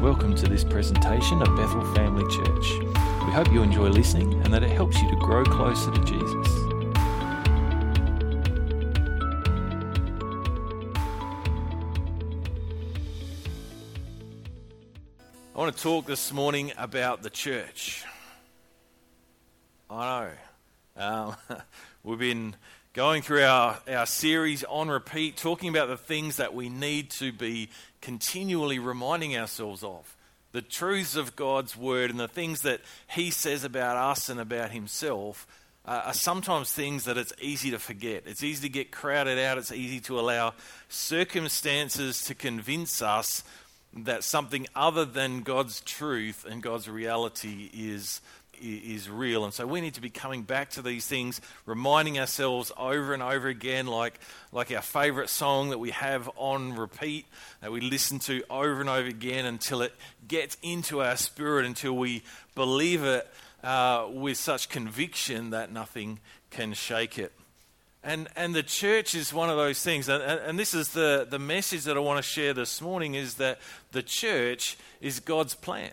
Welcome to this presentation of Bethel Family Church. We hope you enjoy listening and that it helps you to grow closer to Jesus. I want to talk this morning about the church. I know. Um, we've been going through our, our series on repeat, talking about the things that we need to be continually reminding ourselves of. The truths of God's word and the things that He says about us and about Himself uh, are sometimes things that it's easy to forget. It's easy to get crowded out. It's easy to allow circumstances to convince us that something other than God's truth and God's reality is is real. And so we need to be coming back to these things, reminding ourselves over and over again, like, like our favorite song that we have on repeat, that we listen to over and over again until it gets into our spirit, until we believe it uh, with such conviction that nothing can shake it. And, and the church is one of those things, and, and this is the, the message that I want to share this morning is that the church is God's plan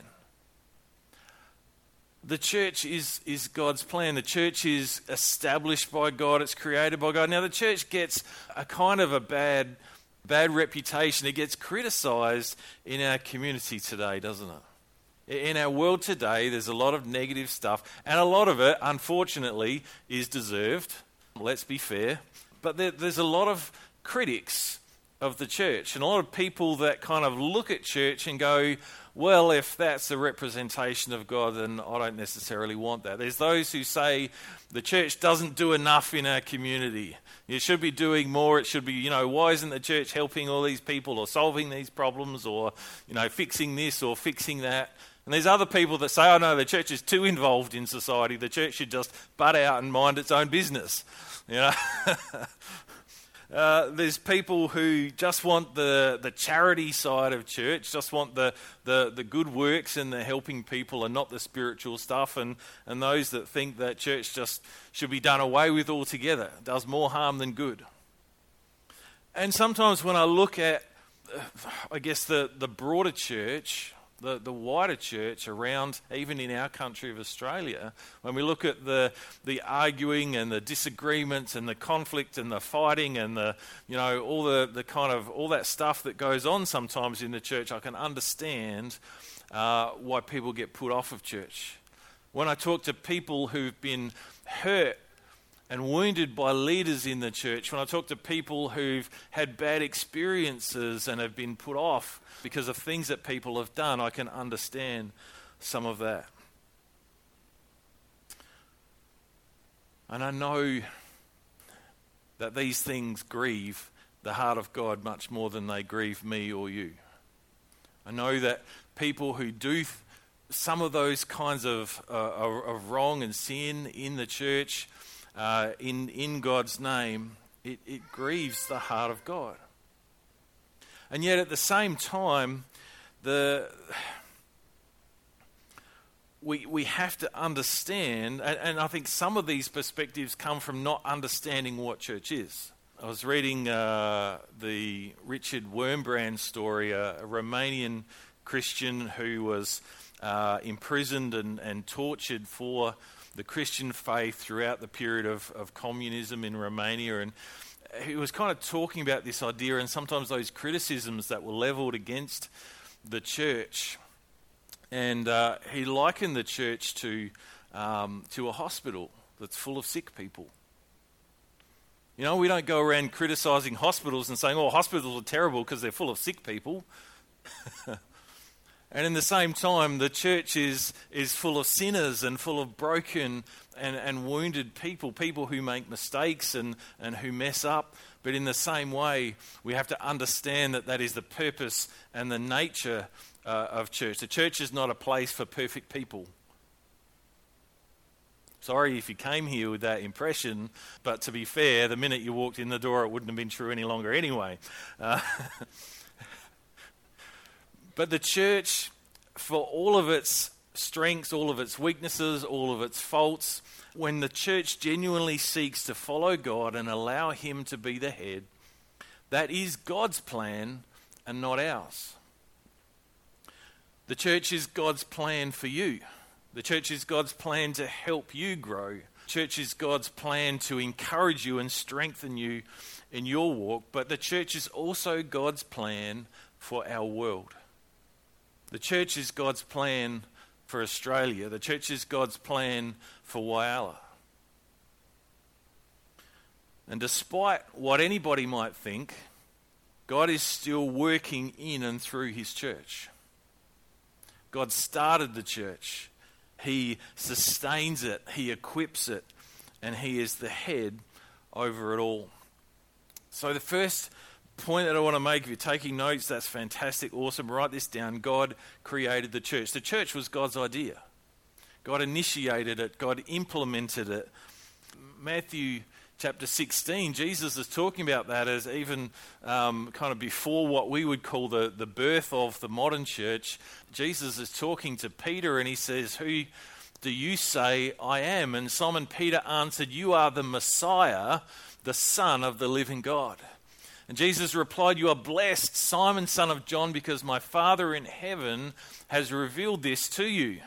the church is, is God's plan. The church is established by God, it's created by God. Now, the church gets a kind of a bad, bad reputation. It gets criticized in our community today, doesn't it? In our world today, there's a lot of negative stuff, and a lot of it, unfortunately, is deserved. Let's be fair. But there, there's a lot of critics of the church, and a lot of people that kind of look at church and go, well, if that's the representation of God, then I don't necessarily want that. There's those who say the church doesn't do enough in our community. It should be doing more. It should be, you know, why isn't the church helping all these people or solving these problems or, you know, fixing this or fixing that? And there's other people that say, oh no, the church is too involved in society. The church should just butt out and mind its own business. You know? Uh, there's people who just want the, the charity side of church, just want the, the, the good works and the helping people and not the spiritual stuff. And, and those that think that church just should be done away with altogether, does more harm than good. And sometimes when I look at, uh, I guess, the, the broader church, the, the wider church around, even in our country of Australia, when we look at the, the arguing and the disagreements and the conflict and the fighting and the, you know, all the, the kind of, all that stuff that goes on sometimes in the church, I can understand uh, why people get put off of church. When I talk to people who've been hurt and wounded by leaders in the church, when I talk to people who've had bad experiences and have been put off because of things that people have done, I can understand some of that. And I know that these things grieve the heart of God much more than they grieve me or you. I know that people who do some of those kinds of, uh, of wrong and sin in the church, uh, in, in God's name, it, it grieves the heart of God. And yet at the same time, the we, we have to understand, and, and, I think some of these perspectives come from not understanding what church is. I was reading uh, the Richard Wurmbrand story, a, a Romanian Christian who was uh, imprisoned and, and tortured for the Christian faith throughout the period of, of communism in Romania. And he was kind of talking about this idea and sometimes those criticisms that were leveled against the church. And uh, he likened the church to, um, to a hospital that's full of sick people. You know, we don't go around criticizing hospitals and saying, oh, hospitals are terrible because they're full of sick people. And in the same time, the church is, is full of sinners and full of broken and, and wounded people, people who make mistakes and, and who mess up. But in the same way, we have to understand that that is the purpose and the nature uh, of church. The church is not a place for perfect people. Sorry if you came here with that impression, but to be fair, the minute you walked in the door, it wouldn't have been true any longer anyway. Uh, But the church, for all of its strengths, all of its weaknesses, all of its faults, when the church genuinely seeks to follow God and allow Him to be the head, that is God's plan and not ours. The church is God's plan for you. The church is God's plan to help you grow. Church is God's plan to encourage you and strengthen you in your walk, but the church is also God's plan for our world. The church is God's plan for Australia. The church is God's plan for Whyalla. And despite what anybody might think, God is still working in and through his church. God started the church. He sustains it, He equips it, and He is the head over it all. So, the first point that I want to make, if you're taking notes, that's fantastic, awesome. Write this down. God created the church. The church was God's idea, God initiated it, God implemented it. Matthew chapter 16, Jesus is talking about that as even um, kind of before what we would call the, the birth of the modern church. Jesus is talking to Peter and he says, Who do you say I am? And Simon Peter answered, You are the Messiah, the Son of the living God. And Jesus replied, You are blessed, Simon, son of John, because my Father in heaven has revealed this to you.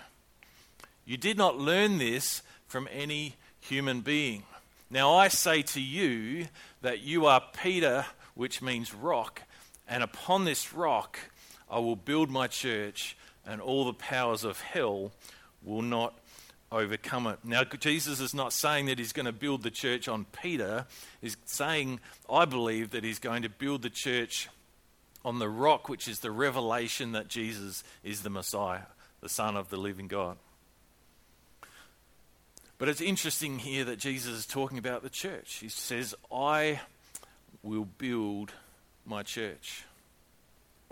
You did not learn this from any human being. Now I say to you that you are Peter, which means rock, and upon this rock I will build my church, and all the powers of hell will not overcome it. Now, Jesus is not saying that he's going to build the church on Peter. He's saying, I believe, that he's going to build the church on the rock, which is the revelation that Jesus is the Messiah, the Son of the living God. But it's interesting here that Jesus is talking about the church. He says, I will build my church.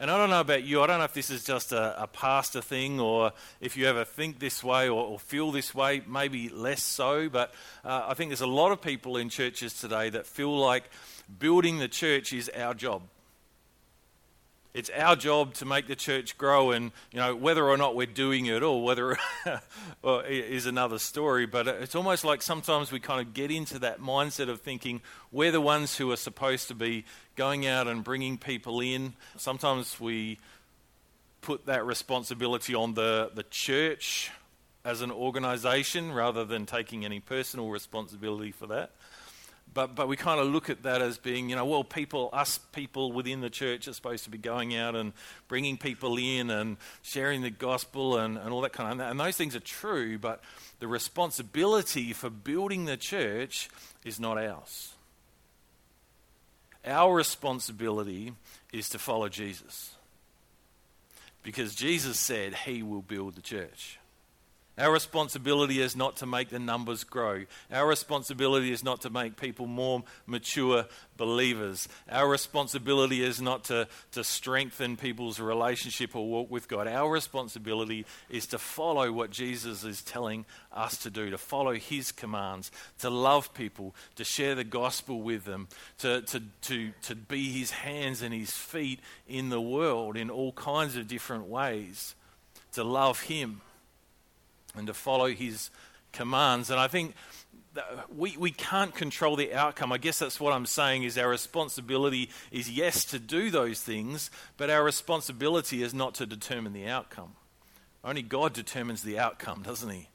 And I don't know about you, I don't know if this is just a, a pastor thing or if you ever think this way or, or feel this way, maybe less so. But uh, I think there's a lot of people in churches today that feel like building the church is our job. It's our job to make the church grow, and you know whether or not we're doing it or whether well, is another story. But it's almost like sometimes we kind of get into that mindset of thinking we're the ones who are supposed to be going out and bringing people in. Sometimes we put that responsibility on the the church as an organization rather than taking any personal responsibility for that. But, but we kind of look at that as being, you know, well, people, us people within the church are supposed to be going out and bringing people in and sharing the gospel and, and all that kind of And those things are true, but the responsibility for building the church is not ours. Our responsibility is to follow Jesus. Because Jesus said he will build the church. Our responsibility is not to make the numbers grow. Our responsibility is not to make people more mature believers. Our responsibility is not to, to strengthen people's relationship or walk with God. Our responsibility is to follow what Jesus is telling us to do, to follow his commands, to love people, to share the gospel with them, to, to, to, to be his hands and his feet in the world in all kinds of different ways, to love him and to follow his commands. And I think we, we can't control the outcome. I guess that's what I'm saying is our responsibility is yes to do those things, but our responsibility is not to determine the outcome. Only God determines the outcome, doesn't he?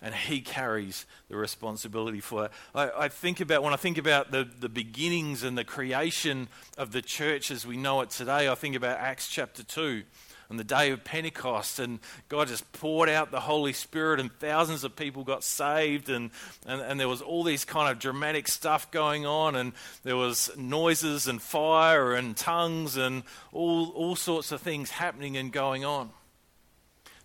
And he carries the responsibility for it. I, I think about when I think about the, the beginnings and the creation of the church as we know it today, I think about Acts chapter 2 on the day of Pentecost, and God just poured out the Holy Spirit, and thousands of people got saved, and, and, and there was all these kind of dramatic stuff going on, and there was noises and fire and tongues and all, all sorts of things happening and going on.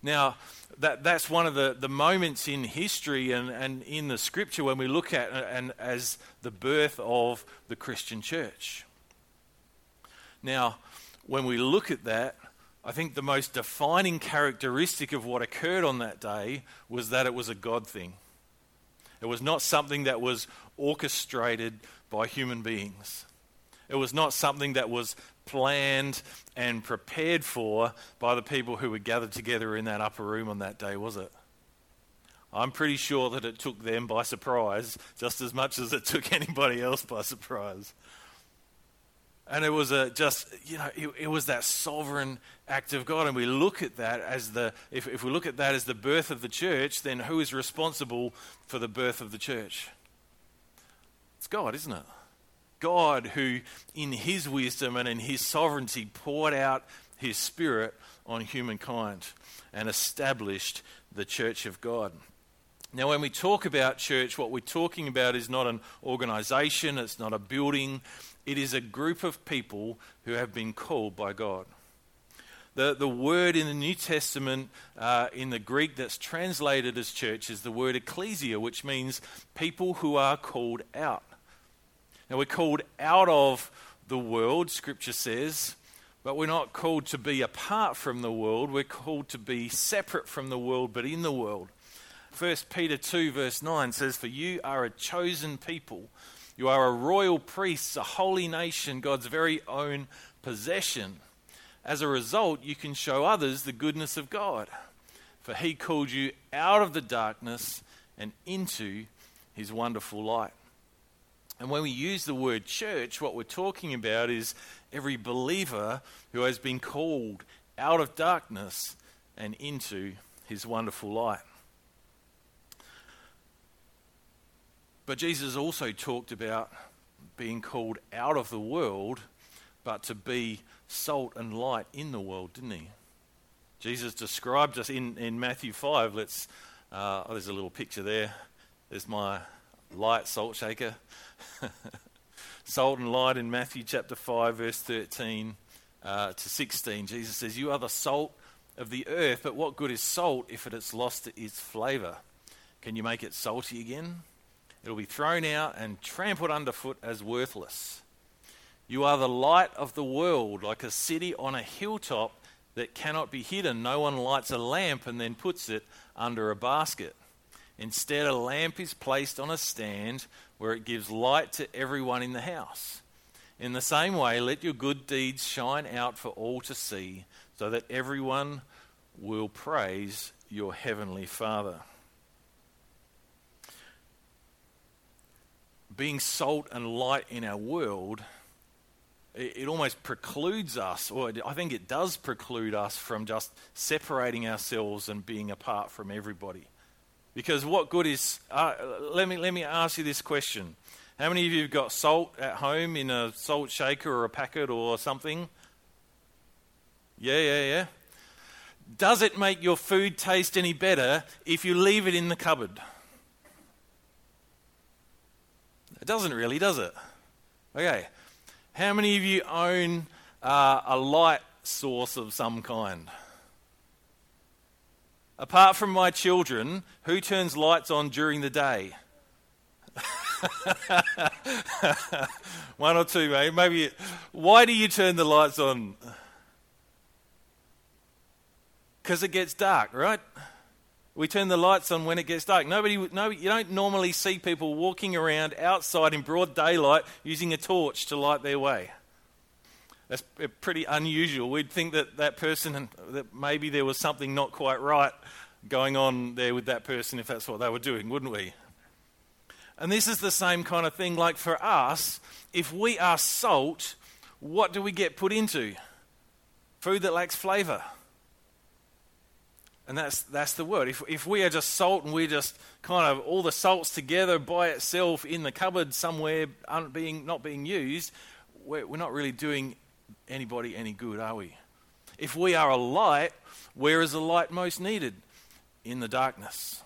Now, that, that's one of the, the moments in history and, and in the scripture when we look at and as the birth of the Christian church. Now, when we look at that, I think the most defining characteristic of what occurred on that day was that it was a God thing. It was not something that was orchestrated by human beings. It was not something that was planned and prepared for by the people who were gathered together in that upper room on that day, was it? I'm pretty sure that it took them by surprise just as much as it took anybody else by surprise. And it was a just, you know, it, it, was that sovereign act of God. And we look at that as the, if, if we look at that as the birth of the church, then who is responsible for the birth of the church? It's God, isn't it? God who, in his wisdom and in his sovereignty, poured out his spirit on humankind and established the church of God. Now, when we talk about church, what we're talking about is not an organization, it's not a building, it is a group of people who have been called by God. The, the word in the New Testament, uh, in the Greek that's translated as church, is the word ecclesia, which means people who are called out. Now, we're called out of the world, Scripture says, but we're not called to be apart from the world. We're called to be separate from the world, but in the world. 1 Peter 2, verse 9 says, For you are a chosen people you are a royal priest, a holy nation, God's very own possession. As a result, you can show others the goodness of God. For he called you out of the darkness and into his wonderful light. And when we use the word church, what we're talking about is every believer who has been called out of darkness and into his wonderful light. But Jesus also talked about being called out of the world, but to be salt and light in the world, didn't he? Jesus described us in, in Matthew 5. Let's, uh, oh, there's a little picture there. There's my light salt shaker. salt and light in Matthew chapter 5, verse 13 uh, to 16. Jesus says, You are the salt of the earth, but what good is salt if it has lost its flavour? Can you make it salty again? It'll be thrown out and trampled underfoot as worthless. You are the light of the world, like a city on a hilltop that cannot be hidden. No one lights a lamp and then puts it under a basket. Instead, a lamp is placed on a stand where it gives light to everyone in the house. In the same way, let your good deeds shine out for all to see, so that everyone will praise your heavenly Father. Being salt and light in our world, it, it almost precludes us, or I think it does preclude us from just separating ourselves and being apart from everybody. Because what good is, uh, let, me, let me ask you this question. How many of you have got salt at home in a salt shaker or a packet or something? Yeah, yeah, yeah. Does it make your food taste any better if you leave it in the cupboard? It doesn't really, does it? Okay. How many of you own uh, a light source of some kind? Apart from my children, who turns lights on during the day? One or two, maybe. Maybe. Why do you turn the lights on? Because it gets dark, right? We turn the lights on when it gets dark. Nobody, no, you don't normally see people walking around outside in broad daylight using a torch to light their way. That's pretty unusual. We'd think that that person, that maybe there was something not quite right going on there with that person if that's what they were doing, wouldn't we? And this is the same kind of thing. Like for us, if we are salt, what do we get put into? Food that lacks flavour. And that's, that's the word. If, if we are just salt and we're just kind of all the salts together by itself in the cupboard somewhere being, not being used, we're, we're not really doing anybody any good, are we? If we are a light, where is the light most needed? In the darkness.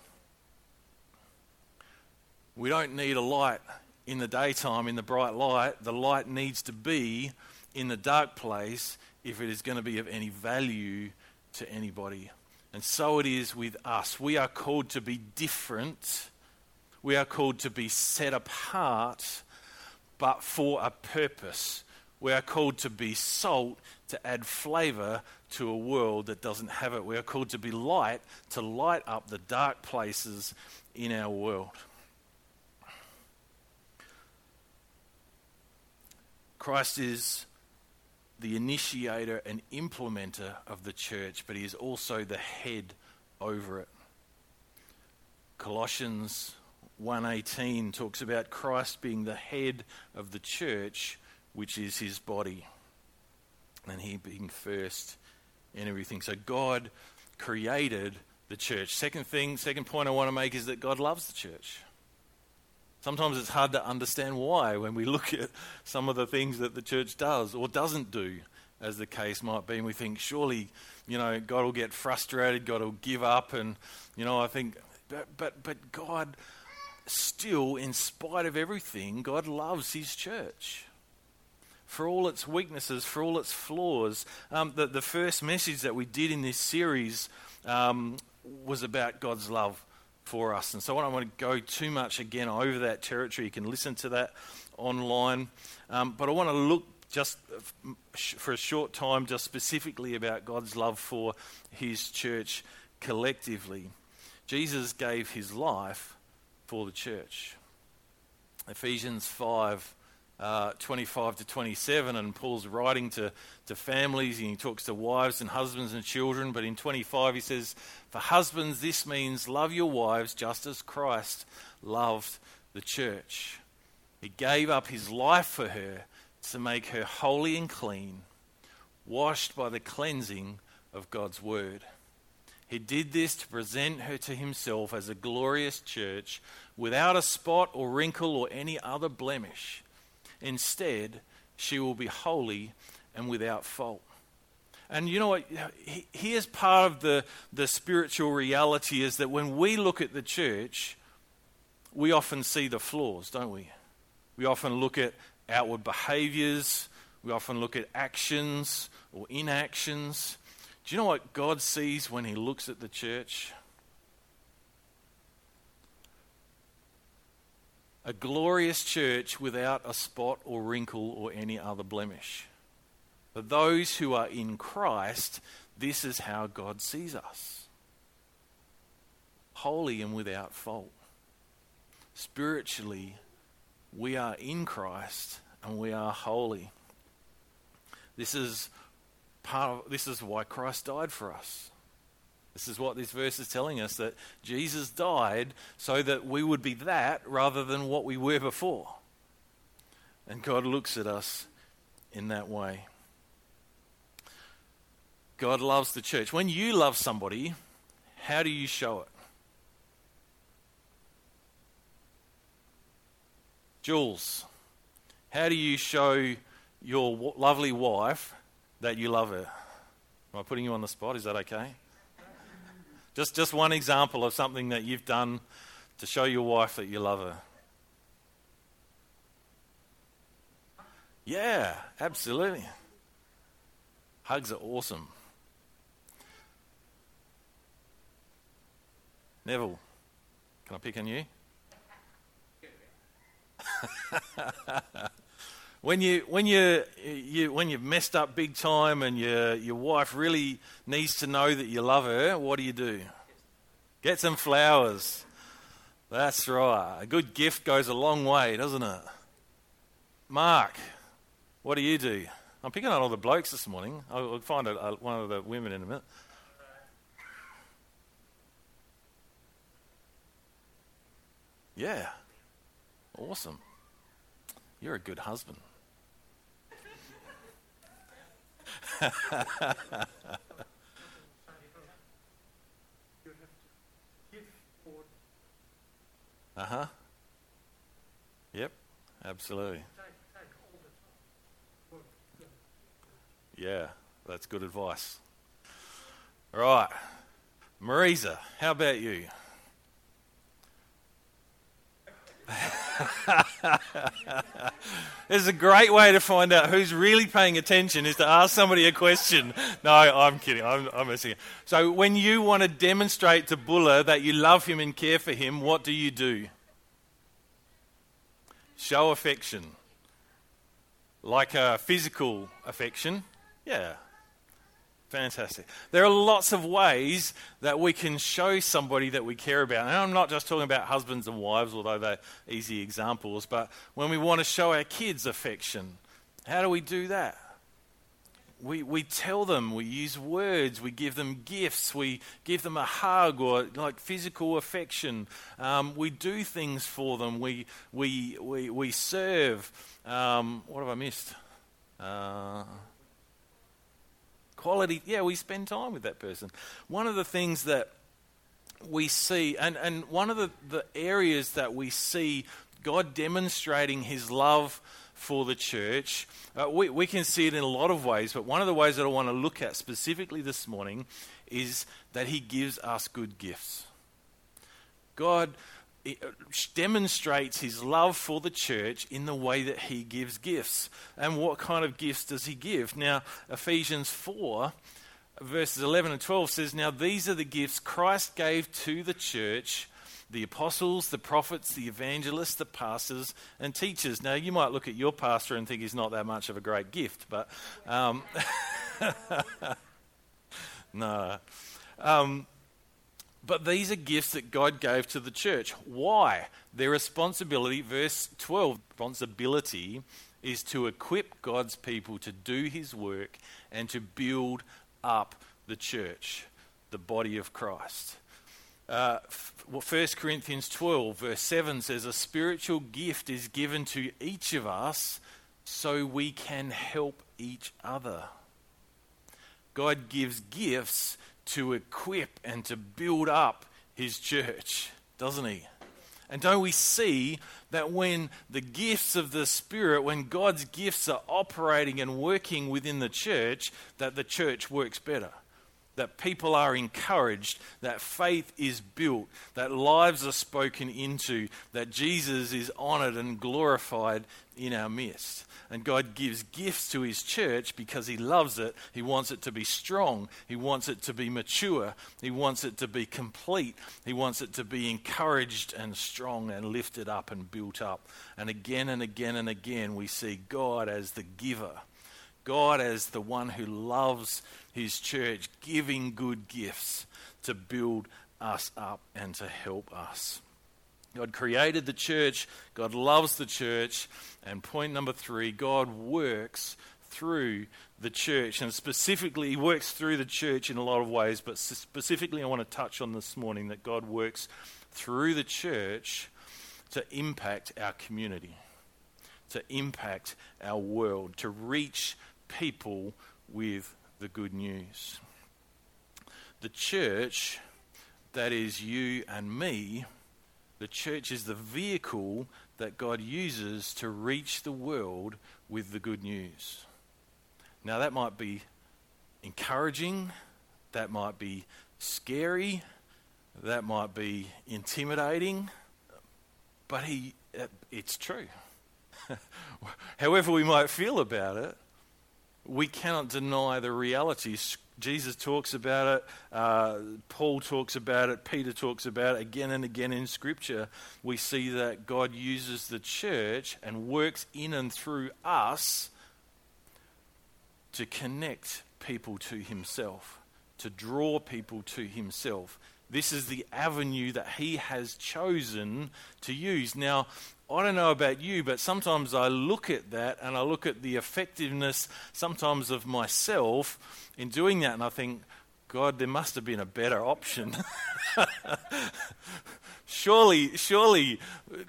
We don't need a light in the daytime, in the bright light. The light needs to be in the dark place if it is going to be of any value to anybody and so it is with us. We are called to be different. We are called to be set apart, but for a purpose. We are called to be salt to add flavor to a world that doesn't have it. We are called to be light to light up the dark places in our world. Christ is the initiator and implementer of the church, but he is also the head over it. Colossians 1:18 talks about Christ being the head of the church, which is his body. And he being first in everything. So God created the church. Second thing, second point I want to make is that God loves the church. Sometimes it's hard to understand why when we look at some of the things that the church does or doesn't do, as the case might be. And we think, surely, you know, God will get frustrated, God will give up. And, you know, I think, but, but, but God still, in spite of everything, God loves his church. For all its weaknesses, for all its flaws. Um, the, the first message that we did in this series um, was about God's love for us. And so I don't want to go too much again over that territory. You can listen to that online. Um, but I want to look just for a short time, just specifically about God's love for his church collectively. Jesus gave his life for the church. Ephesians 5 uh, 25 to 27, and Paul's writing to, to families, and he talks to wives and husbands and children. But in 25, he says, For husbands, this means love your wives just as Christ loved the church. He gave up his life for her to make her holy and clean, washed by the cleansing of God's word. He did this to present her to himself as a glorious church without a spot or wrinkle or any other blemish Instead, she will be holy and without fault. And you know what? Here's part of the, the spiritual reality is that when we look at the church, we often see the flaws, don't we? We often look at outward behaviors, we often look at actions or inactions. Do you know what God sees when He looks at the church? A glorious church without a spot or wrinkle or any other blemish. For those who are in Christ, this is how God sees us holy and without fault. Spiritually, we are in Christ and we are holy. This is part of, this is why Christ died for us. This is what this verse is telling us that Jesus died so that we would be that rather than what we were before. And God looks at us in that way. God loves the church. When you love somebody, how do you show it? Jules, how do you show your lovely wife that you love her? Am I putting you on the spot? Is that okay? Just, just one example of something that you've done to show your wife that you love her. Yeah, absolutely. Hugs are awesome. Neville, can I pick on you? when you when you, you when you've messed up big time and your your wife really needs to know that you love her, what do you do? Get some flowers. That's right. A good gift goes a long way, doesn't it? Mark, what do you do? I'm picking on all the blokes this morning. I'll find a, a, one of the women in a minute. Yeah. Awesome. You're a good husband. uh huh. Yep, absolutely. Yeah, that's good advice. Right. Marisa, how about you? It's a great way to find out who's really paying attention is to ask somebody a question. No, I'm kidding. I'm, I'm messing. So when you want to demonstrate to Bulla that you love him and care for him, what do you do? Show affection. Like a physical affection. Yeah, Fantastic. There are lots of ways that we can show somebody that we care about. And I'm not just talking about husbands and wives, although they're easy examples, but when we want to show our kids affection, how do we do that? We, we tell them, we use words, we give them gifts, we give them a hug or like physical affection. Um, we do things for them, we, we, we, we serve. Um, what have I missed? Uh, quality, yeah, we spend time with that person. One of the things that we see, and, and one of the, the areas that we see God demonstrating his love for the church, uh, we, we can see it in a lot of ways, but one of the ways that I want to look at specifically this morning is that he gives us good gifts. God demonstrates his love for the church in the way that he gives gifts. And what kind of gifts does he give? Now, Ephesians 4, verses 11 and 12 says, Now these are the gifts Christ gave to the church the apostles, the prophets, the evangelists, the pastors, and teachers. Now, you might look at your pastor and think he's not that much of a great gift, but um, no. Um, but these are gifts that God gave to the church. Why? Their responsibility, verse 12, responsibility is to equip God's people to do his work and to build up the church, the body of Christ. Uh, well, 1 Corinthians 12, verse 7 says, A spiritual gift is given to each of us so we can help each other. God gives gifts to equip and to build up his church, doesn't he? And don't we see that when the gifts of the Spirit, when God's gifts are operating and working within the church, that the church works better? That people are encouraged, that faith is built, that lives are spoken into, that Jesus is honored and glorified in our midst. And God gives gifts to His church because He loves it. He wants it to be strong. He wants it to be mature. He wants it to be complete. He wants it to be encouraged and strong and lifted up and built up. And again and again and again, we see God as the giver. God as the one who loves his church, giving good gifts to build us up and to help us. God created the church, God loves the church, and point number three, God works through the church. And specifically, He works through the church in a lot of ways, but specifically, I want to touch on this morning that God works through the church to impact our community, to impact our world, to reach people with the good news. The church, that is you and me, the church is the vehicle that God uses to reach the world with the good news. Now, that might be encouraging, that might be scary, that might be intimidating, but he, it's true. However, we might feel about it, we cannot deny the reality. Jesus talks about it, uh, Paul talks about it, Peter talks about it again and again in Scripture. We see that God uses the church and works in and through us to connect people to Himself, to draw people to Himself. This is the avenue that He has chosen to use. Now, I don't know about you, but sometimes I look at that and I look at the effectiveness sometimes of myself in doing that and I think, God, there must have been a better option. surely, surely,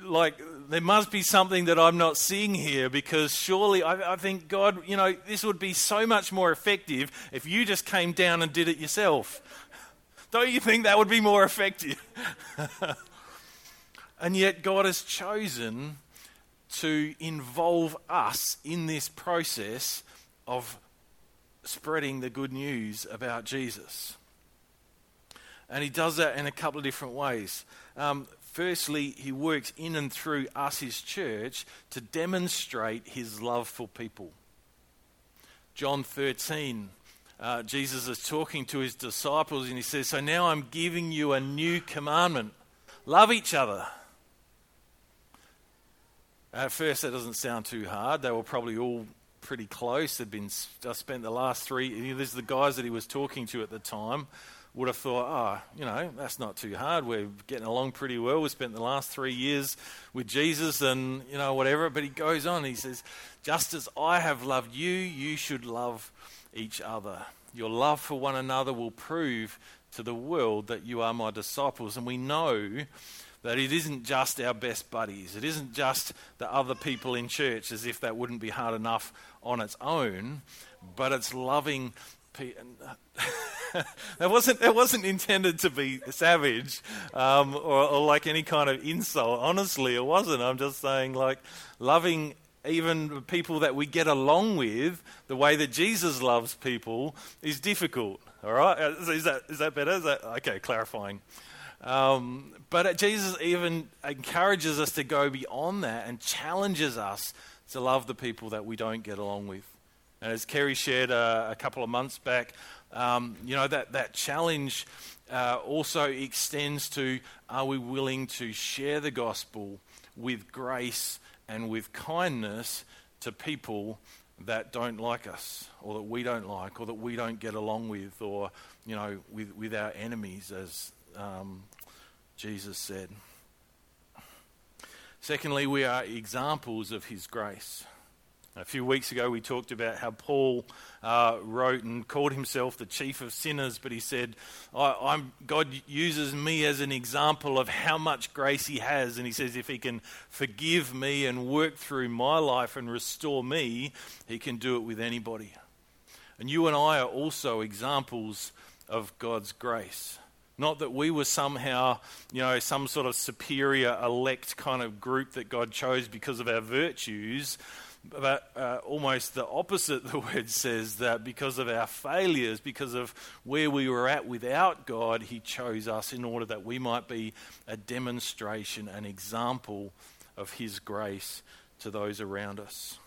like, there must be something that I'm not seeing here because surely I, I, think, God, you know, this would be so much more effective if you just came down and did it yourself. Don't you think that would be more effective? And yet, God has chosen to involve us in this process of spreading the good news about Jesus. And He does that in a couple of different ways. Um, firstly, He works in and through us, His church, to demonstrate His love for people. John 13, uh, Jesus is talking to His disciples and He says, So now I'm giving you a new commandment love each other. At first, that doesn't sound too hard. They were probably all pretty close. They'd been just spent the last three. Are the guys that he was talking to at the time. Would have thought, oh, you know, that's not too hard. We're getting along pretty well. We spent the last three years with Jesus, and you know, whatever. But he goes on. He says, "Just as I have loved you, you should love each other. Your love for one another will prove to the world that you are my disciples." And we know That it isn't just our best buddies, it isn't just the other people in church, as if that wouldn't be hard enough on its own, but it's loving that wasn't that wasn't intended to be savage um, or, or, like any kind of insult. Honestly, it wasn't. I'm just saying like loving even people that we get along with the way that Jesus loves people is difficult. All right, uh, is that is that better? Is that okay? Clarifying. Um, but Jesus even encourages us to go beyond that and challenges us to love the people that we don't get along with. And as Kerry shared uh, a couple of months back, um, you know, that, that challenge uh, also extends to are we willing to share the gospel with grace and with kindness to people that don't like us or that we don't like or that we don't get along with or, you know, with, with our enemies, as um, Jesus said. Secondly, we are examples of his grace. A few weeks ago, we talked about how Paul uh, wrote and called himself the chief of sinners, but he said, God uses me as an example of how much grace he has. And he says, if he can forgive me and work through my life and restore me, he can do it with anybody. And you and I are also examples of God's grace. Not that we were somehow, you know, some sort of superior elect kind of group that God chose because of our virtues, but uh, almost the opposite, the word says that because of our failures, because of where we were at without God, He chose us in order that we might be a demonstration, an example of His grace to those around us.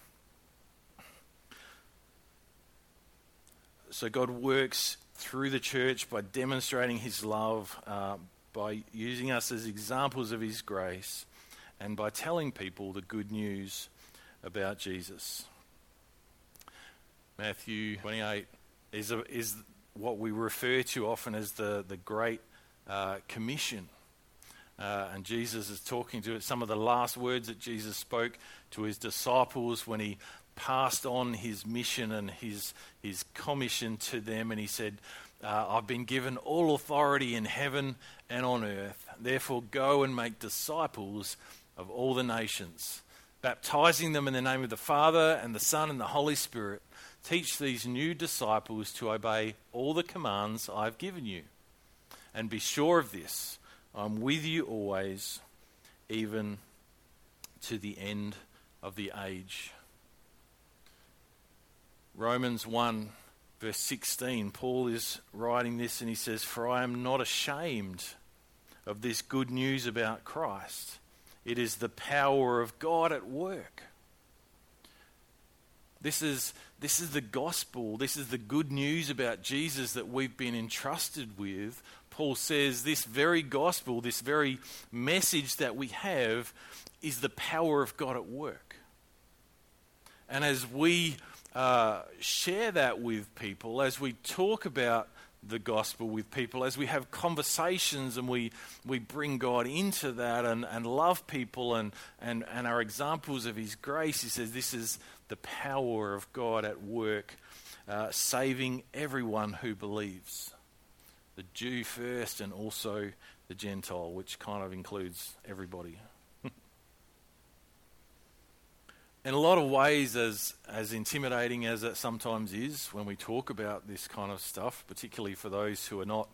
So God works through the church by demonstrating His love, uh, by using us as examples of His grace, and by telling people the good news about Jesus. Matthew 28 is, a, is what we refer to often as the, the Great uh, Commission. Uh, and Jesus is talking to it. some of the last words that Jesus spoke to his disciples when he passed on his mission and his, his commission to them. And he said, uh, I've been given all authority in heaven and on earth. Therefore, go and make disciples of all the nations baptizing them in the name of the Father and the Son and the Holy Spirit. Teach these new disciples to obey all the commands I've given you. And be sure of this I'm with you always, even to the end of the age. Romans 1, verse 16, Paul is writing this and he says, For I am not ashamed of this good news about Christ it is the power of God at work. This is, this is the gospel. This is the good news about Jesus that we've been entrusted with. Paul says this very gospel, this very message that we have, is the power of God at work. And as we uh, share that with people, as we talk about the gospel with people, as we have conversations and we, we bring God into that and, and love people and, and, and are examples of His grace, He says this is the power of God at work, uh, saving everyone who believes. The Jew first and also the Gentile, which kind of includes everybody. In a lot of ways, as, as intimidating as it sometimes is when we talk about this kind of stuff, particularly for those who are not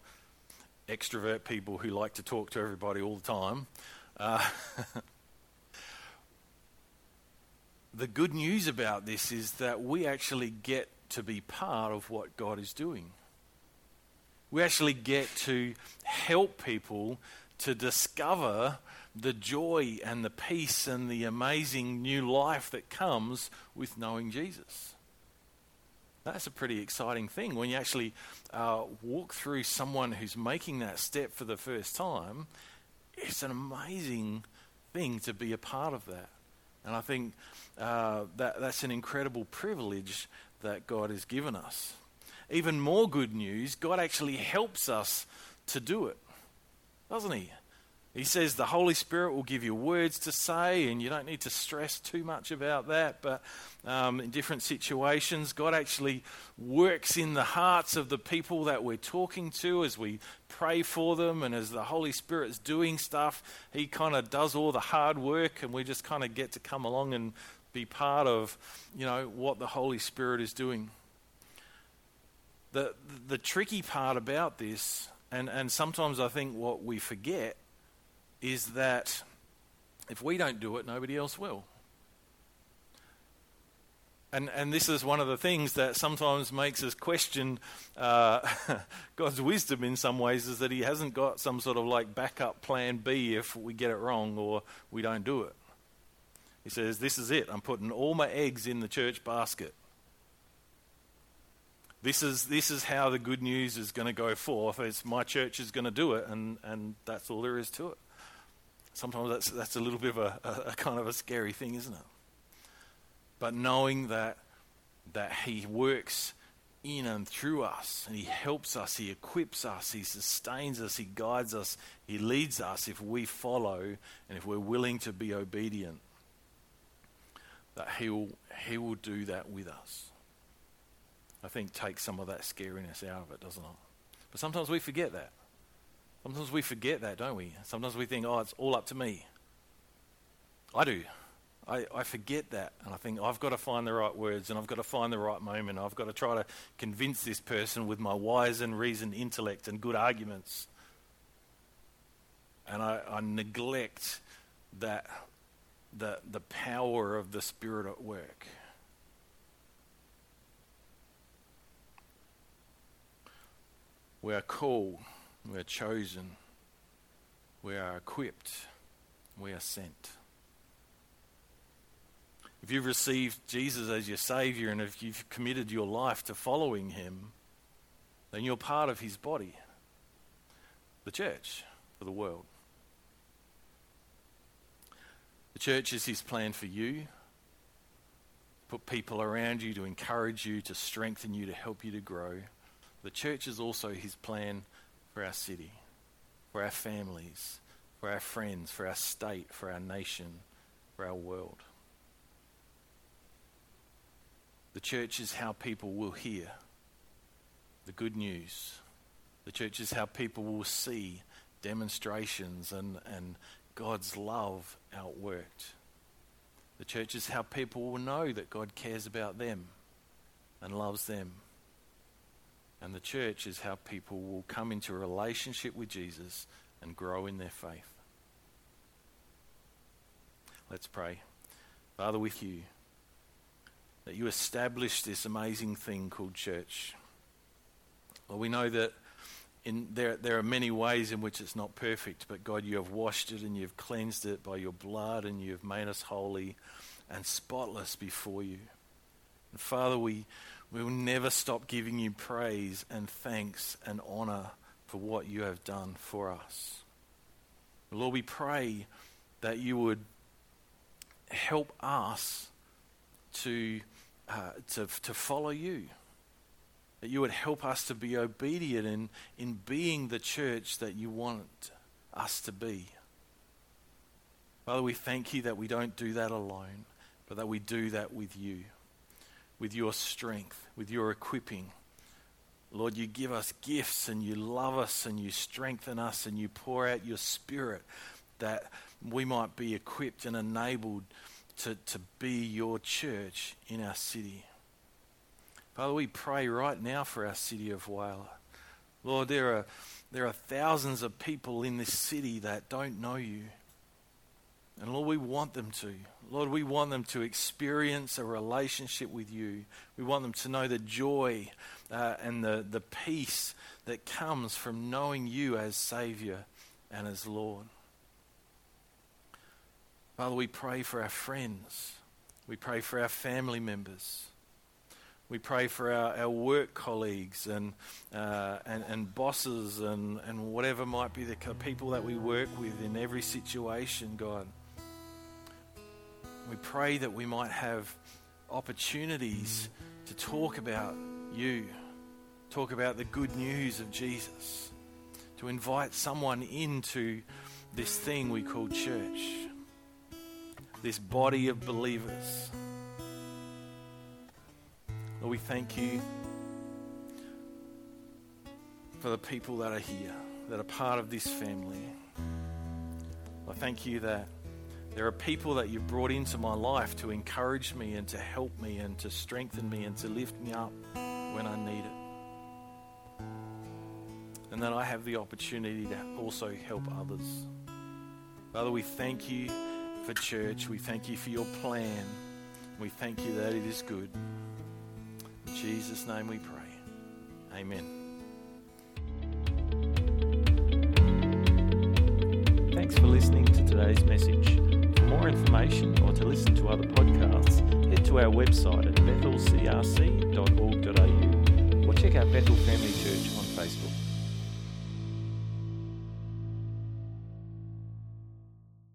extrovert people who like to talk to everybody all the time, uh, the good news about this is that we actually get to be part of what God is doing. We actually get to help people to discover the joy and the peace and the amazing new life that comes with knowing Jesus. That's a pretty exciting thing when you actually uh, walk through someone who's making that step for the first time. It's an amazing thing to be a part of that. And I think uh, that that's an incredible privilege that God has given us. Even more good news, God actually helps us to do it, doesn't He? He says the Holy Spirit will give you words to say, and you don't need to stress too much about that. But um, in different situations, God actually works in the hearts of the people that we're talking to as we pray for them, and as the Holy Spirit's doing stuff, He kind of does all the hard work, and we just kind of get to come along and be part of, you know, what the Holy Spirit is doing. The, the tricky part about this, and, and sometimes I think what we forget, is that if we don't do it, nobody else will. And, and this is one of the things that sometimes makes us question uh, God's wisdom in some ways is that He hasn't got some sort of like backup plan B if we get it wrong or we don't do it. He says, This is it. I'm putting all my eggs in the church basket. This is, this is how the good news is going to go forth. It's my church is going to do it, and, and that's all there is to it. Sometimes that's, that's a little bit of a, a, a kind of a scary thing, isn't it? But knowing that, that He works in and through us, and He helps us, He equips us, He sustains us, He guides us, He leads us if we follow and if we're willing to be obedient, that He will, he will do that with us. I think takes some of that scariness out of it, doesn't it? But sometimes we forget that. Sometimes we forget that, don't we? Sometimes we think, oh, it's all up to me. I do. I, I forget that. And I think I've got to find the right words and I've got to find the right moment. I've got to try to convince this person with my wise and reasoned intellect and good arguments. And I, I neglect that the, the power of the Spirit at work. We are called we are chosen. We are equipped. We are sent. If you've received Jesus as your Savior and if you've committed your life to following Him, then you're part of His body, the church for the world. The church is His plan for you. Put people around you to encourage you, to strengthen you, to help you to grow. The church is also His plan for our city, for our families, for our friends, for our state, for our nation, for our world. The church is how people will hear the good news. The church is how people will see demonstrations and, and God's love outworked. The church is how people will know that God cares about them and loves them. And the church is how people will come into a relationship with Jesus and grow in their faith. Let's pray. Father, with you, that you establish this amazing thing called church. Well, we know that in, there, there are many ways in which it's not perfect, but God, you have washed it and you've cleansed it by your blood and you have made us holy and spotless before you. And Father, we, we will never stop giving you praise and thanks and honor for what you have done for us. Lord, we pray that you would help us to, uh, to, to follow you. That you would help us to be obedient in, in being the church that you want us to be. Father, we thank you that we don't do that alone, but that we do that with you with your strength, with your equipping. Lord, you give us gifts and you love us and you strengthen us and you pour out your spirit that we might be equipped and enabled to, to be your church in our city. Father, we pray right now for our city of Whyalla. Lord, there are, there are thousands of people in this city that don't know you. And Lord, we want them to. Lord, we want them to experience a relationship with you. We want them to know the joy uh, and the, the peace that comes from knowing you as Savior and as Lord. Father, we pray for our friends. We pray for our family members. We pray for our, our work colleagues and, uh, and, and bosses and, and whatever might be the people that we work with in every situation, God. We pray that we might have opportunities to talk about you, talk about the good news of Jesus, to invite someone into this thing we call church, this body of believers. Lord, we thank you for the people that are here, that are part of this family. I thank you that there are people that you've brought into my life to encourage me and to help me and to strengthen me and to lift me up when I need it. And that I have the opportunity to also help others. Father, we thank you for church. We thank you for your plan. We thank you that it is good. In Jesus' name we pray. Amen. Thanks for listening to today's message. For more information or to listen to other podcasts, head to our website at bethelcrc.org.au or check out Bethel Family Church.